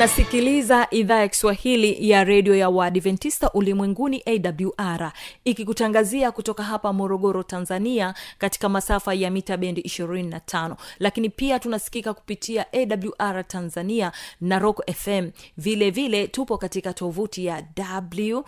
unasikiliza idhaa ya kiswahili ya redio ya waadventista ulimwenguni awr ikikutangazia kutoka hapa morogoro tanzania katika masafa ya mita bendi 25 lakini pia tunasikika kupitia awr tanzania na rock fm vile vile tupo katika tovuti ya wwwawr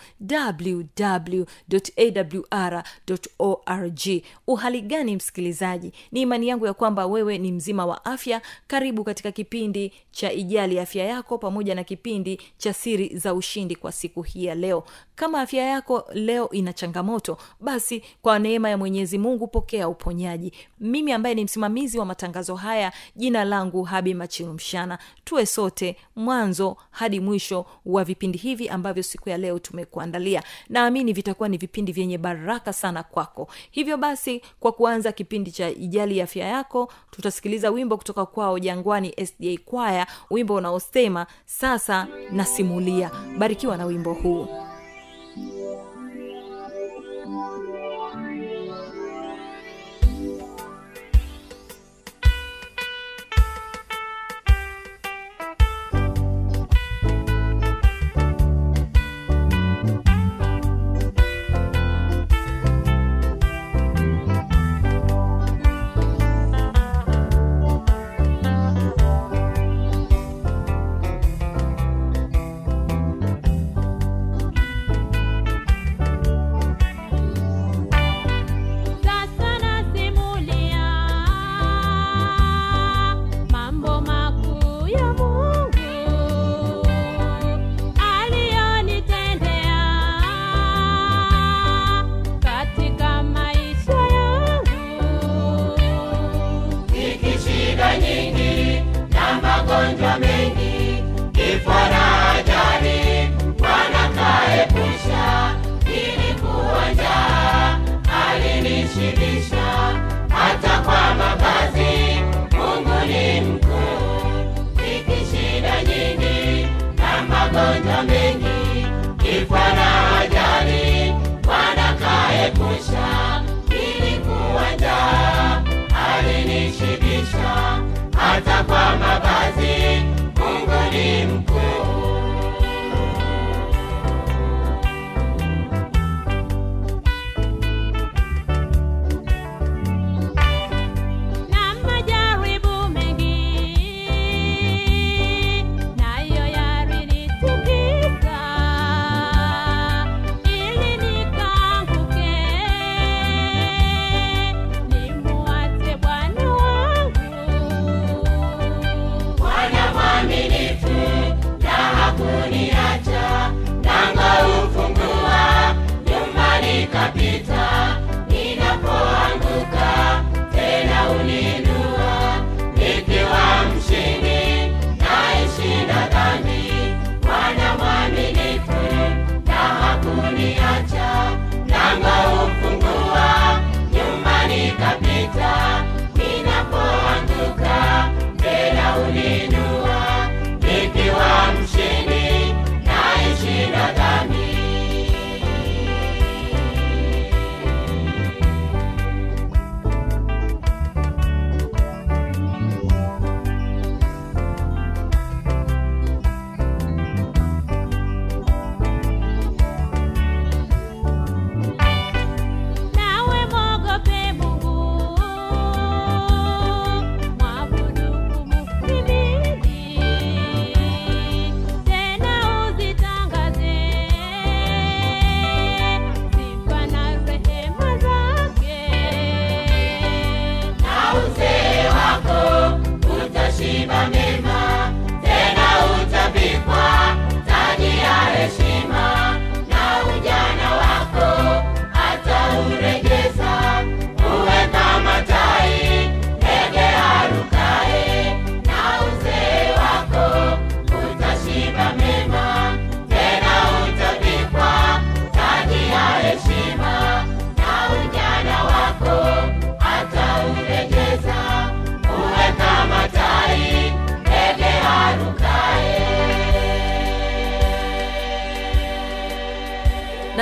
org. Uhali gani msikilizaji? Ni imani yangu ya kwamba wewe ni mzima wa afya. Karibu katika kipindi cha ijali afya yako pamoja na kipindi cha siri za ushindi kwa siku hii ya leo kama afya yako leo ina changamoto basi kwa neema ya mwenyezi mungu pokea uponyaji. Mimi ambaye ni msimamizi wa matangazo haya jina langu habi machilumshana tuwe sote mwanzo hadi mwisho wa vipindi hivi ambavyo siku ya leo tumekuandalia. Naamini vitakuwa ni vipindi vyenye baraka sana kwako. Hivyo basi kwa kuanza kipindi cha ijali afya yako tutasikiliza wimbo kutoka kwao jangwani sda kwaya wimbo unaosema sasa nasimulia. Barikiwa na wimbo huu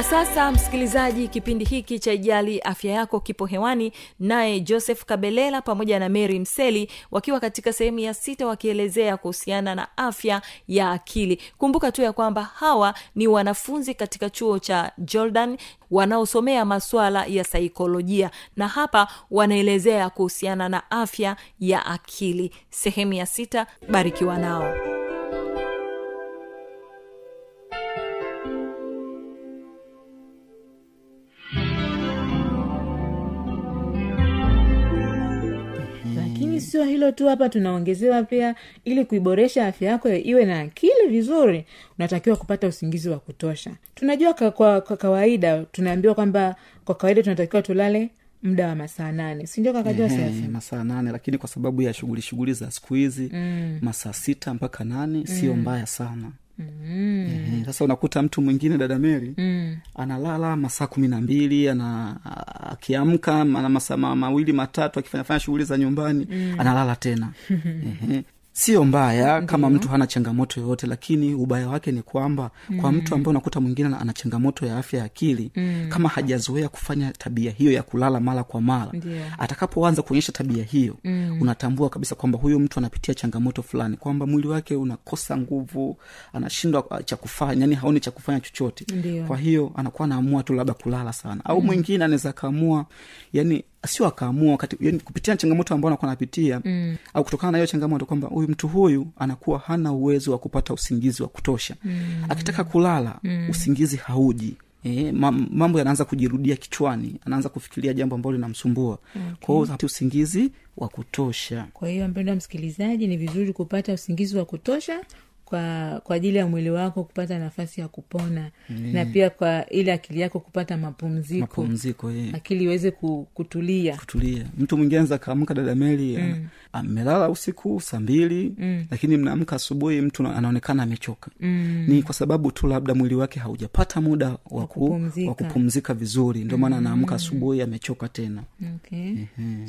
na sasa msikilizaji kipindi hiki cha ijali afya yako kipo hewani. Naye joseph kabelela pamoja na mary mseli wakiwa katika sehemu ya sita wakielezea kuhusiana na afya ya akili. Kumbuka tu ya kwamba hawa ni wanafunzi katika chuo cha jordan wanaosomea masuala ya saikolojia. Na hapa wanaelezea kuhusiana na afya ya akili. Sehemu ya sita barikiwa nao sio hilo tu hapa tunaongezewa pia ili kuiboresha afya yako iwe na akili vizuri unatakiwa kupata usingizi wa kutosha. Tunajua kwa, kwa, kwa kawaida tunaambiwa kwamba kwa kawaida tunatakiwa tulale muda wa masaa nane. Sindio masaa nane lakini kwa sababu ya shughuli shughuli za siku hizi mm. masaa sita mpaka nane sio mbaya sana mm. sasa unakuta mtu mwingine dada meri mm. analala masaa kumi na mbili ana akiamka ana masaa mawili matatu akifanyafanya shughuli za nyumbani mm. analala tena. sio mbaya kama mtu hana changamoto yoyote lakini ubaya wake ni kwamba mm. kwa mtu ambaye unakuta mwingine ana- changamoto ya afya ya akili mm. kama hajazoea kufanya tabia hiyo ya kulala mara kwa mara atakapoanza kuonyesha tabia hiyo mm. unatambua kabisa kwamba huyo mtu anapitia changamoto fulani kwamba mwili wake unakosa nguvu anashindwa uh, cha kufanya yani haoni cha kufanya chochote Ndio. kwa hiyo anakuwa anaamua tu labda kulala sana au mwingine anaweza akaamua yani sio akaamua wakati yani kupitia changamoto ambao anakuwa anapitia mm. au kutokana na hiyo changamoto kwamba huyu mtu huyu anakuwa hana uwezo wa kupata usingizi wa kutosha mm. akitaka kulala mm. usingizi hauji E, mambo yanaanza kujirudia kichwani anaanza kufikiria jambo ambalo linamsumbua okay. kwa hiyo usingizi wa kutosha kwa hiyo mpendwa msikilizaji ni vizuri kupata usingizi wa kutosha kwa kwa ajili ya mwili wako kupata nafasi ya kupona yeah. na pia kwa ile akili yako kupata mapumziko mapumziko yeah. akili iweze ku- kutulia kutulia mtu mwingine anaweza kaamka dada meli mm. amelala usiku saa mbili mm. lakini mnaamka asubuhi mtu anaonekana amechoka mm. ni kwa sababu tu labda mwili wake haujapata muda wa kupumzika. vizuri ndio maana anaamka asubuhi amechoka tena okay.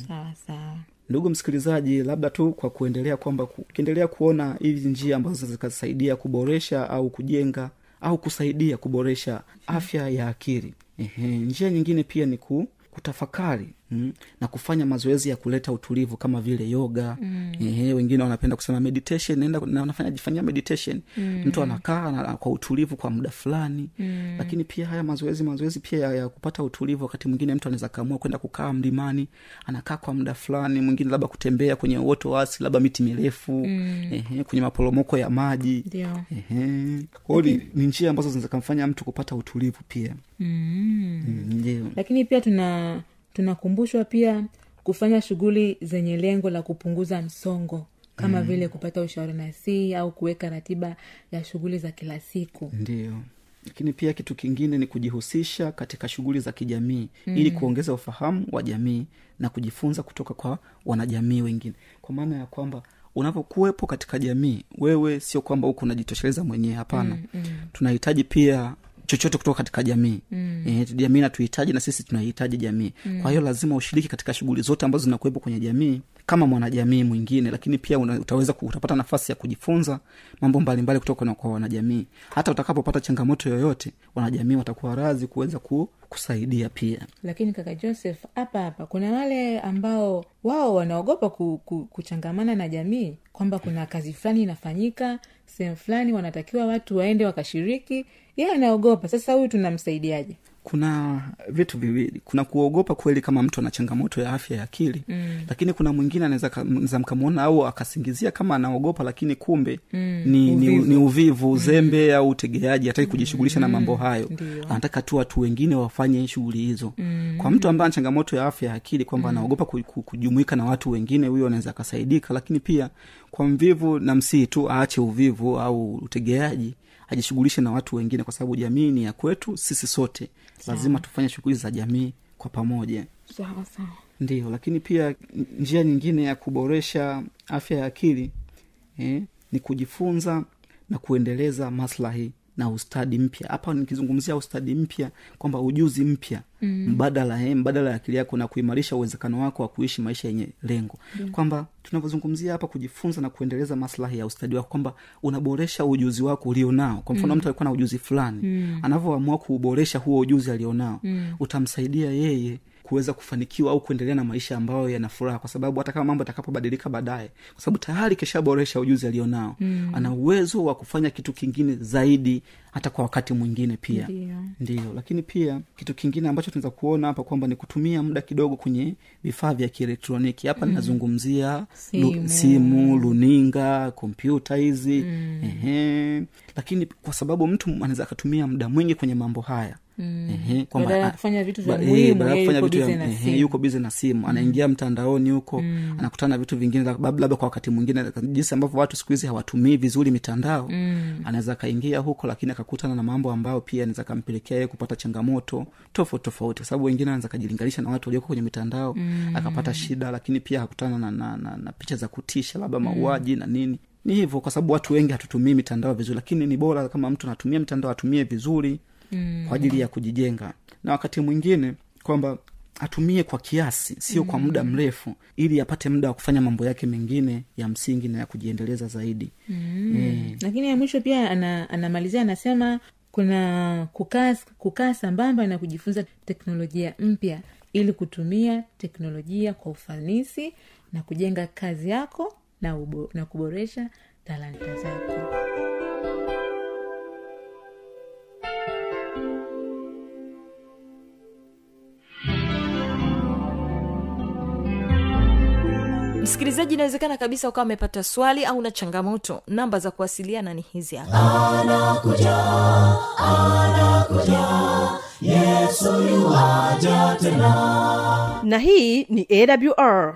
sawa sawa ndugu msikilizaji labda tu kwa kuendelea kwamba ukiendelea kuona hizi njia ambazo zikasaidia kuboresha au kujenga au kusaidia kuboresha afya ya akili. Njia nyingine pia ni ku, kutafakari mm, na kufanya mazoezi ya kuleta utulivu kama vile yoga mm. Ehe, wengine wanapenda kusema meditation naenda nafanya jifanyia meditation mm. mtu anakaa na, kwa utulivu kwa muda fulani mm. lakini pia haya mazoezi mazoezi pia ya, ya kupata utulivu wakati mwingine mtu anaweza kaamua kwenda kukaa mlimani anakaa kwa muda fulani mwingine labda kutembea kwenye uoto wa asili labda miti mirefu mm. ehe, kwenye maporomoko ya maji ndio Ehe. Kwa hiyo ni, ni njia ambazo zinaweza kumfanya mtu kupata utulivu pia mm. Mm, lakini pia tuna tunakumbushwa pia kufanya shughuli zenye lengo la kupunguza msongo kama mm. vile kupata ushauri nasii au kuweka ratiba ya shughuli za kila siku ndio lakini pia kitu kingine ni kujihusisha katika shughuli za kijamii mm. ili kuongeza ufahamu wa jamii na kujifunza kutoka kwa wanajamii wengine kwa maana ya kwamba unavyokuwepo katika jamii wewe sio kwamba huko unajitosheleza mwenyewe hapana mm, mm. tunahitaji pia chochote kutoka katika jamii mm. e, jamii natuhitaji na sisi tunahitaji jamii mm. kwa hiyo lazima ushiriki katika shughuli zote ambazo zinakuwepo kwenye jamii kama mwanajamii mwingine lakini pia una, utaweza utapata nafasi ya kujifunza mambo mbalimbali kutoka kwa wanajamii hata utakapopata changamoto yoyote wanajamii watakuwa razi kuweza ku, kusaidia pia lakini kaka joseph hapa hapa kuna wale ambao wao wanaogopa ku, ku, kuchangamana na jamii kwamba kuna kazi fulani inafanyika sehemu fulani wanatakiwa watu waende wakashiriki yeye anaogopa. Sasa huyu tunamsaidiaje? Kuna vitu viwili. Kuna kuogopa kweli kama mtu ana changamoto ya afya ya akili mm. lakini kuna mwingine anaweza ka- mkamwona au akasingizia kama anaogopa lakini kumbe mm. ni, ni, Uvivu. ni uvivu uzembe au utegeaji hataki kujishughulisha na mambo hayo. Anataka tu watu wengine wafanye shughuli hizo. Mm. kwa mtu ambaye ana changamoto ya afya ya akili kwamba anaogopa ku- ku- kujumuika na watu wengine huyo anaweza akasaidika lakini pia kwa mvivu na msii tu aache uvivu au utegeaji ajishughulishe na watu wengine kwa sababu jamii ni ya kwetu sisi sote. Lazima tufanye shughuli za jamii kwa pamoja. Sawa sawa. Ndio lakini pia njia nyingine ya kuboresha afya ya akili eh, ni kujifunza na kuendeleza maslahi na ustadi mpya hapa nikizungumzia ustadi mpya kwamba ujuzi mpya mm. mbadala eh, mbadala ya akili yako na kuimarisha uwezekano wako wa kuishi maisha yenye lengo mm. kwamba tunavyozungumzia hapa kujifunza na kuendeleza maslahi ya ustadi wako kwamba unaboresha ujuzi wako ulionao kwa mfano mm. mtu alikuwa na ujuzi fulani mm. anavyoamua kuuboresha huo ujuzi alionao mm. utamsaidia yeye kuweza kufanikiwa au kuendelea na maisha ambayo yana furaha kwa sababu hata kama mambo atakapobadilika baadaye kwa sababu tayari keshaboresha ujuzi alionao mm. ana uwezo wa kufanya kitu kingine zaidi hata kwa wakati mwingine pia Ndio. lakini pia kitu kingine ambacho tunaweza kuona hapa kwamba ni kutumia muda kidogo kwenye vifaa vya kielektroniki hapa mm. ninazungumzia Simu. lu, simu luninga kompyuta hizi mm. lakini kwa sababu mtu anaweza akatumia muda mwingi kwenye mambo haya A- kufanya vitu vya muhimu, eh, kufanya yuko bize na simu. anaingia mtandaoni huko anakutana na vitu vingine labda kwa wakati mwingine jinsi ambavyo watu siku hizi hawatumii vizuri mitandao anaweza akaingia huko lakini akakutana na mambo ambayo pia anaweza akampelekea yeye kupata changamoto tofauti tofauti kwa sababu wengine anaweza akajilinganisha na watu walioko kwenye mitandao akapata shida lakini pia akakutana na, na, na, na picha za kutisha labda mauaji na nini. Ni hivyo kwa sababu watu wengi hatutumii mitandao vizuri lakini ni bora kama mtu anatumia mitandao atumie vizuri mm. kwa ajili ya kujijenga. Na wakati mwingine kwamba atumie kwa kiasi sio kwa muda mrefu ili apate muda wa kufanya mambo yake mengine ya msingi na ya kujiendeleza zaidi. Mm. e, lakini ya mwisho pia ana, anamalizia anasema kuna kukaa kukaa sambamba na kujifunza teknolojia mpya ili kutumia teknolojia kwa ufanisi na kujenga kazi yako na, ubo, na kuboresha talanta zako msikilizaji inawezekana kabisa ukawa amepata swali au na changamoto. Namba za kuwasiliana ni hizi hapa. Anakuja anakuja. Yesu yuaja tena. Na hii ni awr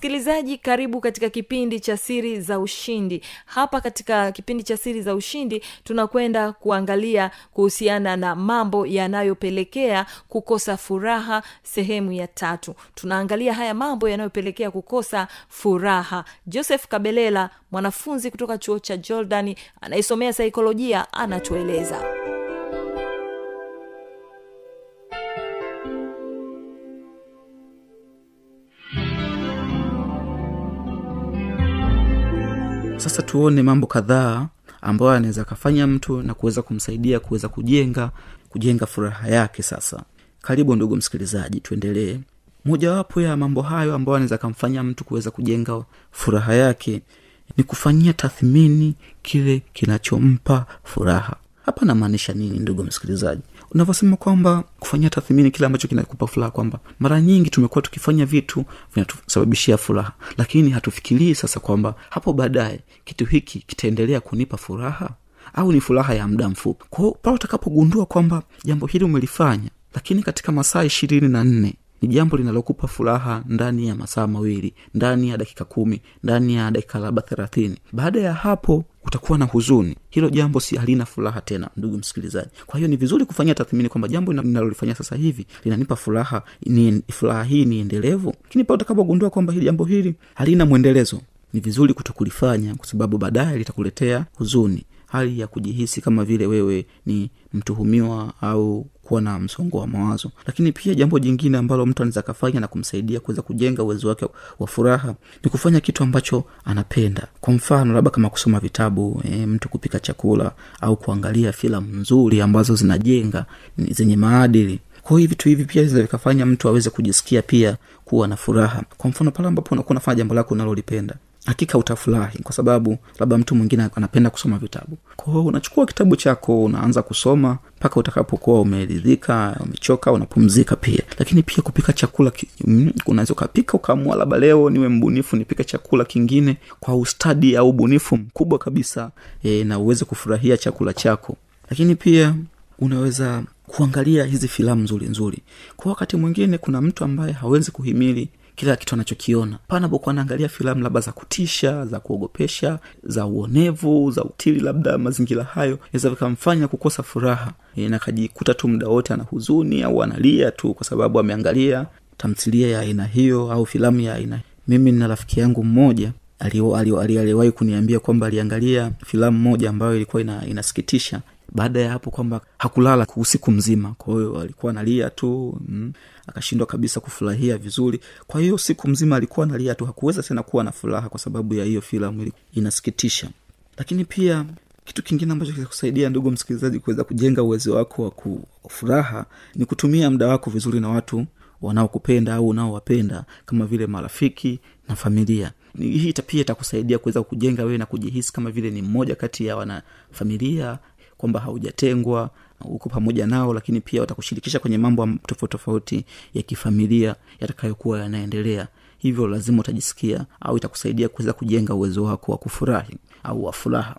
msikilizaji karibu katika kipindi cha siri za ushindi. Hapa katika kipindi cha siri za ushindi tunakwenda kuangalia kuhusiana na mambo yanayopelekea kukosa furaha sehemu ya tatu. Tunaangalia haya mambo yanayopelekea kukosa furaha. Joseph kabelela mwanafunzi kutoka chuo cha jordani anayesomea saikolojia anatueleza sasa tuone mambo kadhaa ambayo anaweza akafanya mtu na kuweza kumsaidia kuweza kujenga kujenga furaha yake sasa. Karibu ndugu msikilizaji tuendelee. Mojawapo ya mambo hayo ambayo anaweza akamfanya mtu kuweza kujenga furaha yake ni kufanyia tathmini kile kinachompa furaha. Hapa namaanisha nini ndugu msikilizaji unavyosema kwamba kufanyia tathmini kile ambacho kinakupa furaha kwamba mara nyingi tumekuwa tukifanya vitu vinatusababishia furaha lakini hatufikirii sasa kwamba hapo baadaye kitu hiki kitaendelea kunipa furaha au ni furaha ya muda mfupi. Kwao pale utakapogundua kwamba jambo hili umelifanya lakini katika masaa ishirini na nne ni jambo linalokupa furaha ndani ya masaa mawili ndani ya dakika kumi ndani ya dakika labda thelathini. Baada ya hapo utakuwa na huzuni. Hilo jambo si halina furaha tena ndugu msikilizaji. Kwa hiyo ni vizuri kufanyia tathmini kwamba jambo linalolifanyia sasa hivi linanipa furaha ni furaha hii ni endelevu. Lakini pale utakapogundua kwamba hili jambo hili halina mwendelezo ni vizuri kutokulifanya kwa sababu baadaye litakuletea huzuni. Hali ya kujihisi kama vile wewe ni mtuhumiwa au kuwa na msongo wa mawazo. Lakini pia jambo jingine ambalo mtu anaweza akafanya na kumsaidia kuweza kujenga uwezo wake wa furaha ni kufanya kitu ambacho anapenda. Kwa mfano labda kama kusoma vitabu e, mtu kupika chakula au kuangalia filamu nzuri ambazo zinajenga zenye maadili. Kwa hiyo vitu hivi pia vinaweza vikafanya mtu aweze kujisikia pia kuwa na furaha. Kwa mfano pale ambapo unakuwa unafanya jambo lako unalolipenda hakika utafurahi kwa sababu labda mtu mwingine anapenda kusoma vitabu. Kwao unachukua kitabu chako unaanza kusoma mpaka utakapokuwa umeridhika umechoka unapumzika pia. Lakini pia kupika chakula mm, unaweza ukapika ukaamua labda leo niwe mbunifu nipike chakula kingine kwa ustadi au ubunifu mkubwa kabisa e, na uweze kufurahia chakula chako. Lakini pia unaweza kuangalia hizi filamu nzuri nzuri. Kwa wakati mwingine kuna mtu ambaye hawezi kuhimili kila kitu anachokiona. Panapokuwa anaangalia filamu labda za kutisha za kuogopesha za uonevu za utili labda mazingira hayo naweza vikamfanya kukosa furaha. E, tu muda wote ana huzuni au analia tu kwa sababu ameangalia tamthilia ya aina hiyo au filamu ya aina mimi na rafiki yangu mmoja aliwahi kuniambia kwamba aliangalia filamu moja ambayo ilikuwa ina, inasikitisha baada ya hapo kwamba hakulala usiku mzima kwa hiyo alikuwa analia tu mm, akashindwa kabisa kufurahia vizuri. Kwa hiyo siku mzima alikuwa analia tu hakuweza tena kuwa na furaha kwa sababu ya hiyo filamu inasikitisha. Lakini pia kitu kingine ambacho kitakusaidia ndugu msikilizaji kuweza kujenga uwezo wako wa kufuraha ni kutumia muda wako vizuri na watu wanaokupenda au unaowapenda kama vile marafiki na familia. Hii pia itakusaidia kuweza kujenga wewe na kujihisi kama vile ni mmoja kati ya wanafamilia kwamba haujatengwa uko pamoja nao lakini pia watakushirikisha kwenye mambo tofauti tofauti ya kifamilia yatakayokuwa yanaendelea. Hivyo lazima utajisikia au itakusaidia kuweza kujenga uwezo wako wa kufurahi au wa furaha.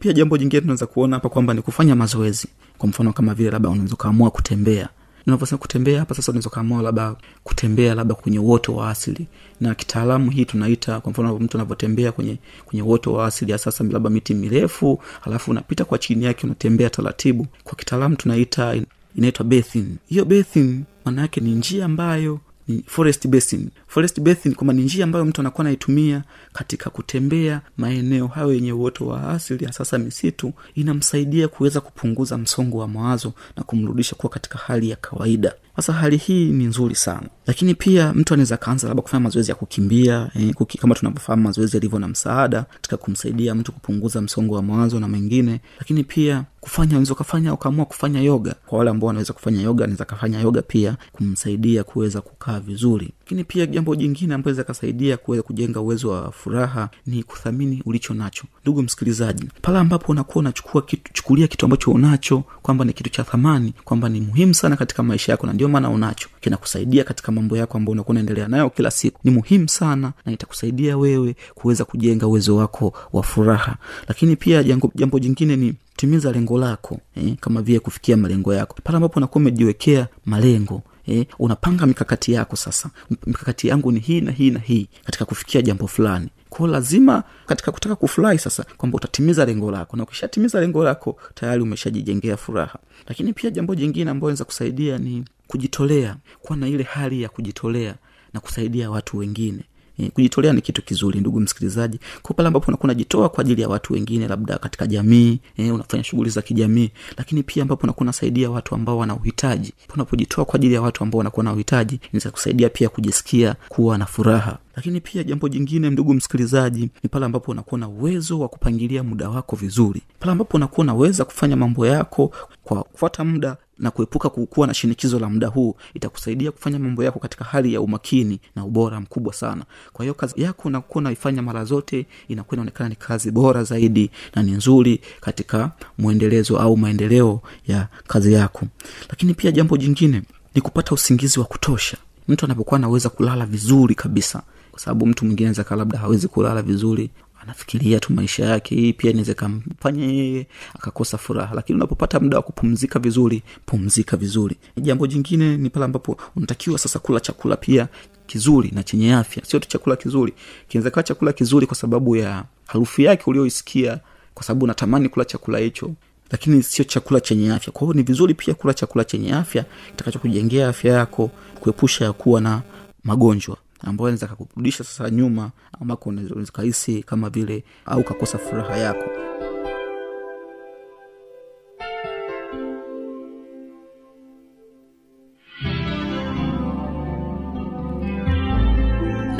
Pia jambo jingine tunaweza kuona hapa kwamba ni kufanya mazoezi. Kwa mfano kama vile labda unaweza ukaamua kutembea unavyosema kutembea hapa sasa unaweza kaamua labda kutembea labda kwenye uoto wa asili. Na kitaalamu hii tunaita kwa mfano mtu anavyotembea kwenye kwenye uoto wa asili sasa labda miti mirefu alafu unapita kwa chini yake unatembea taratibu. Kwa kitaalamu tunaita inaitwa bathing. Hiyo bathing maana yake ni njia ambayo ni forest basin forest basin kwamba ni njia ambayo mtu anakuwa anaitumia katika kutembea maeneo hayo yenye uoto wa asili hasasa misitu inamsaidia kuweza kupunguza msongo wa mawazo na kumrudisha kuwa katika hali ya kawaida. Sasa hali hii ni nzuri sana. Lakini pia mtu anaweza kaanza labda kufanya mazoezi ya kukimbia eh, kuki, kama tunavyofahamu mazoezi yalivyo na msaada katika kumsaidia mtu kupunguza msongo wa mawazo na mengine. Lakini pia kufanya unaweza ukafanya ukaamua kufanya yoga. Kwa wale ambao wanaweza kufanya yoga anaweza kafanya yoga pia kumsaidia kuweza kukaa vizuri lakini pia jambo jingine ambayo weza kasaidia kuweza kujenga uwezo wa furaha ni kuthamini ulicho nacho. Ndugu msikilizaji pale ambapo unakuwa unachukua kitu, chukulia kitu ambacho unacho kwamba ni kitu cha thamani kwamba ni muhimu sana katika maisha yako na ndio maana unacho. Kinakusaidia katika mambo yako ambayo unakuwa unaendelea nayo kila siku. Ni muhimu sana na itakusaidia wewe kuweza kujenga uwezo wako wa furaha. Lakini pia jambo, jambo jingine ni timiza lengo lako eh, kama vile kufikia malengo yako. Pale ambapo unakuwa umejiwekea malengo eh, unapanga mikakati yako sasa. Mikakati yangu ni hii na hii na hii katika kufikia jambo fulani. Kwao lazima katika kutaka kufurahi sasa kwamba utatimiza lengo lako. Na ukishatimiza lengo lako tayari umeshajijengea furaha. Lakini pia jambo jingine ambayo naweza kusaidia ni kujitolea. Kuwa na ile hali ya kujitolea na kusaidia watu wengine kujitolea ni kitu kizuri ndugu msikilizaji. Kwa pale ambapo unakuwa unajitoa kwa ajili ya watu wengine labda katika jamii eh, unafanya shughuli za kijamii lakini pia ambapo unakuwa unasaidia watu ambao wana uhitaji. Unapojitoa kwa ajili ya watu ambao wanakuwa na uhitaji inaweza pia kujisikia kuwa na furaha. Lakini pia jambo jingine ndugu msikilizaji ni pale ambapo unakuwa na uwezo wa kupangilia muda wako vizuri. Pale ambapo unakuwa unaweza kufanya mambo yako kwa kufuata muda na kuepuka kuwa na shinikizo la muda huu itakusaidia kufanya mambo yako katika hali ya umakini na ubora mkubwa sana. Kwa hiyo kazi yako unakuwa unaifanya mara zote inakuwa inaonekana ni kazi bora zaidi na ni nzuri katika mwendelezo au maendeleo ya kazi yako. Lakini pia jambo jingine ni kupata usingizi wa kutosha. Mtu anapokuwa anaweza kulala vizuri kabisa kwa sababu mtu mwingine anaweza labda hawezi kulala vizuri anafikiria tu maisha yake hii pia inaweza kamfanya yeye akakosa furaha. Lakini unapopata muda wa kupumzika vizuri pumzika vizuri. Jambo jingine ni pale ambapo unatakiwa sasa kula chakula pia kizuri na chenye afya. Sio tu chakula kizuri. Kinaweza kawa chakula kizuri kwa sababu ya harufu yake ulioisikia kwa sababu unatamani kula chakula hicho lakini sio chakula chenye afya. Kwa hiyo ni vizuri pia kula chakula chenye afya kitakachokujengea afya yako kuepusha ya kuwa na magonjwa ambayo anaweza kakurudisha sasa nyuma ambako unaweza kahisi kama vile au kakosa furaha yako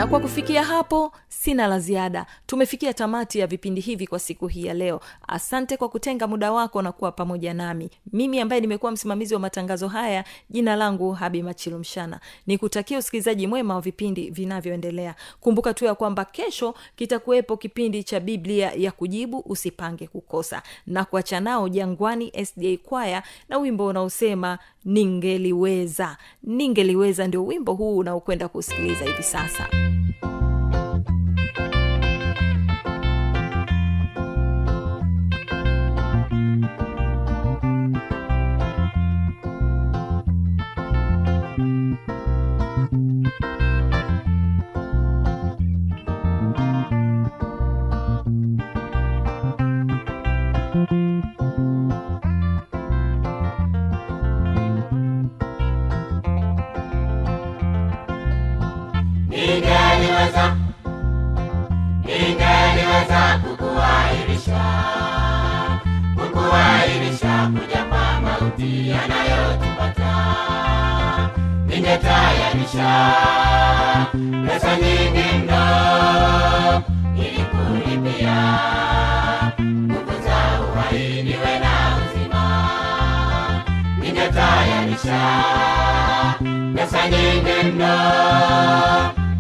na kwa kufikia hapo sina la ziada. Tumefikia tamati ya vipindi hivi kwa siku hii ya leo. Asante kwa kutenga muda wako na kuwa pamoja nami. Mimi ambaye nimekuwa msimamizi wa matangazo haya jina langu habi machilumshana nikutakia usikilizaji mwema wa vipindi vinavyoendelea. Kumbuka tu ya kwamba kesho kitakuwepo kipindi cha biblia ya kujibu usipange kukosa. Na kuacha nao jangwani sda kwaya na wimbo unaosema ningeliweza. Ningeliweza ndio wimbo huu unaokwenda kusikiliza hivi sasa ningetayarisha pesa nyingi mno. Ili kulipia. Uhai niwe na uzima. Ningetayarisha. Pesa nyingi mno.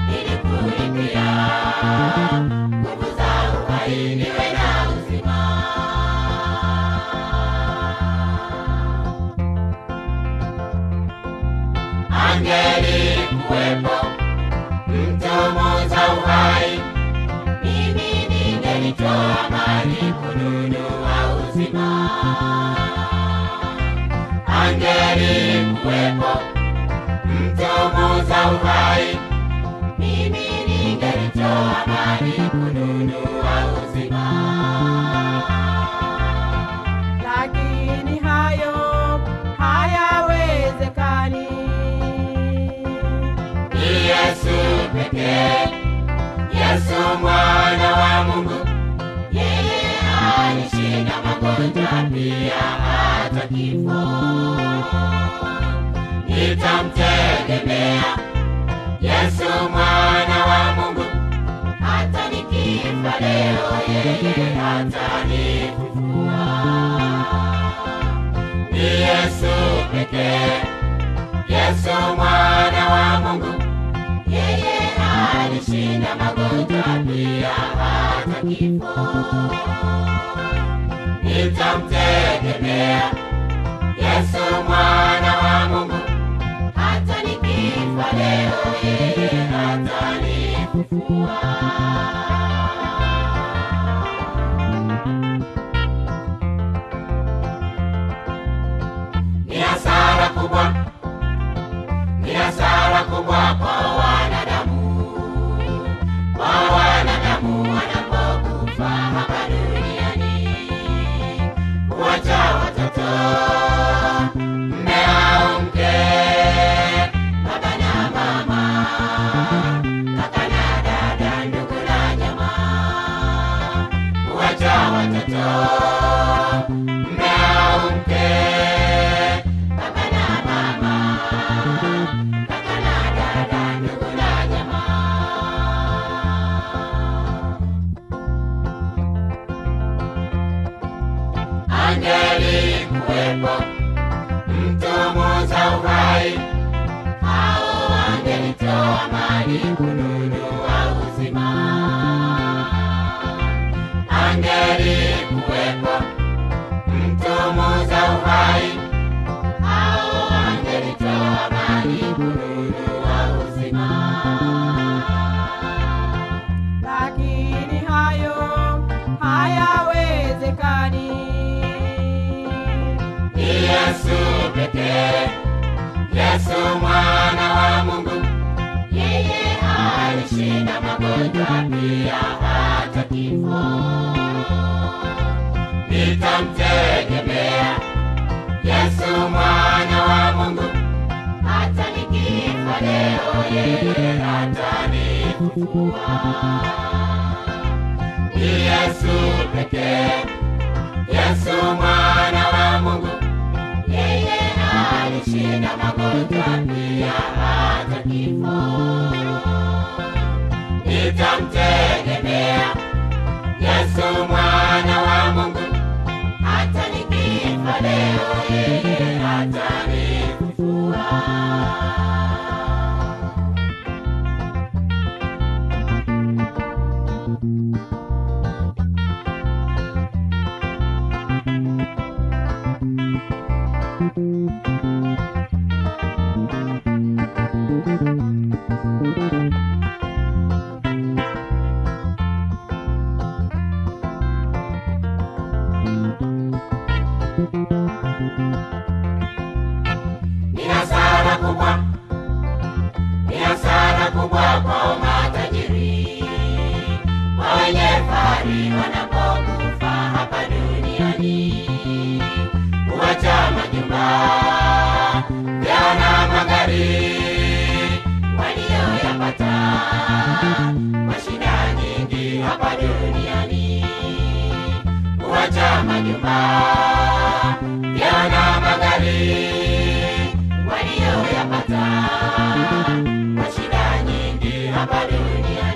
Ili angeli kuwepo mtumuza uhai mimi ningelitoa mali kununua uzima. Lakini hayo hayawezekani. Ni yesu pekee yesu mwana wa mungu. Yeye alishinda magonjwa pia hata kifo nitamtegemea yesu mwana wa mungu hata nikifa leo yeye atanifufua. ni yesu pekee yesu mwana wa mungu yeye alishinda magonjwa pia hata kifo nitamtegemea yesu mwana wa mungu yeye hatanifufua mali kununua uzima. Angeli kuwepo mtumuza uhai. Hao angelitoa amani kununua uzima. Lakini hayo hayawezekani. Ni yesu pekee yesu mwana wa mungu alishinda magonjwa pia hata kifo nitamtegemea yesu mwana wa mungu. Hata nikifa leo yeye hatanifufua ni yesu pekee yesu mwana wa mungu atanifufua fahari wanapokufa hapa duniani huacha majumba vyao magari walioyapata. Mashida nyingi hapa duniani huacha majumba vyao magari walioyapata. Mashida nyingi hapa duniani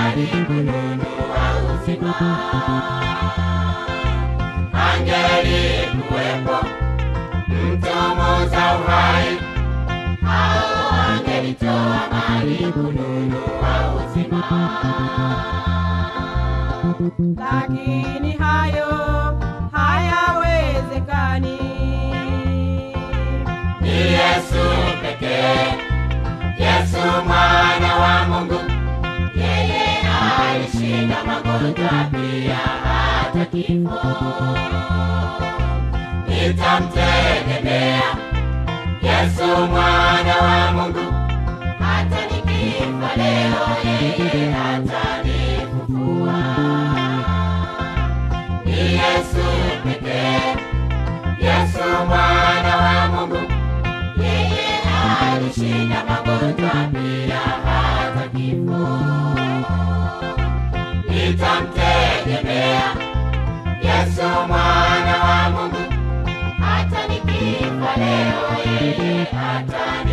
mali kununua uzima angeli kuwepo mtomoza uhai au angelitoa mali kununua uzima lakini hayo hayawezekani. Ni yesu pekee yesu mwana magonjwa hata kifo. Nitamtegemea yesu mwana wa mungu. Hata nikifa leo yeye atanifufua. Ni yesu pekee. Yesu mwana wa mungu. Yeye alishinda magonjwa pia hata kifo nitamtegemea yesu mwana wa mungu hata nikifa leo yeye atani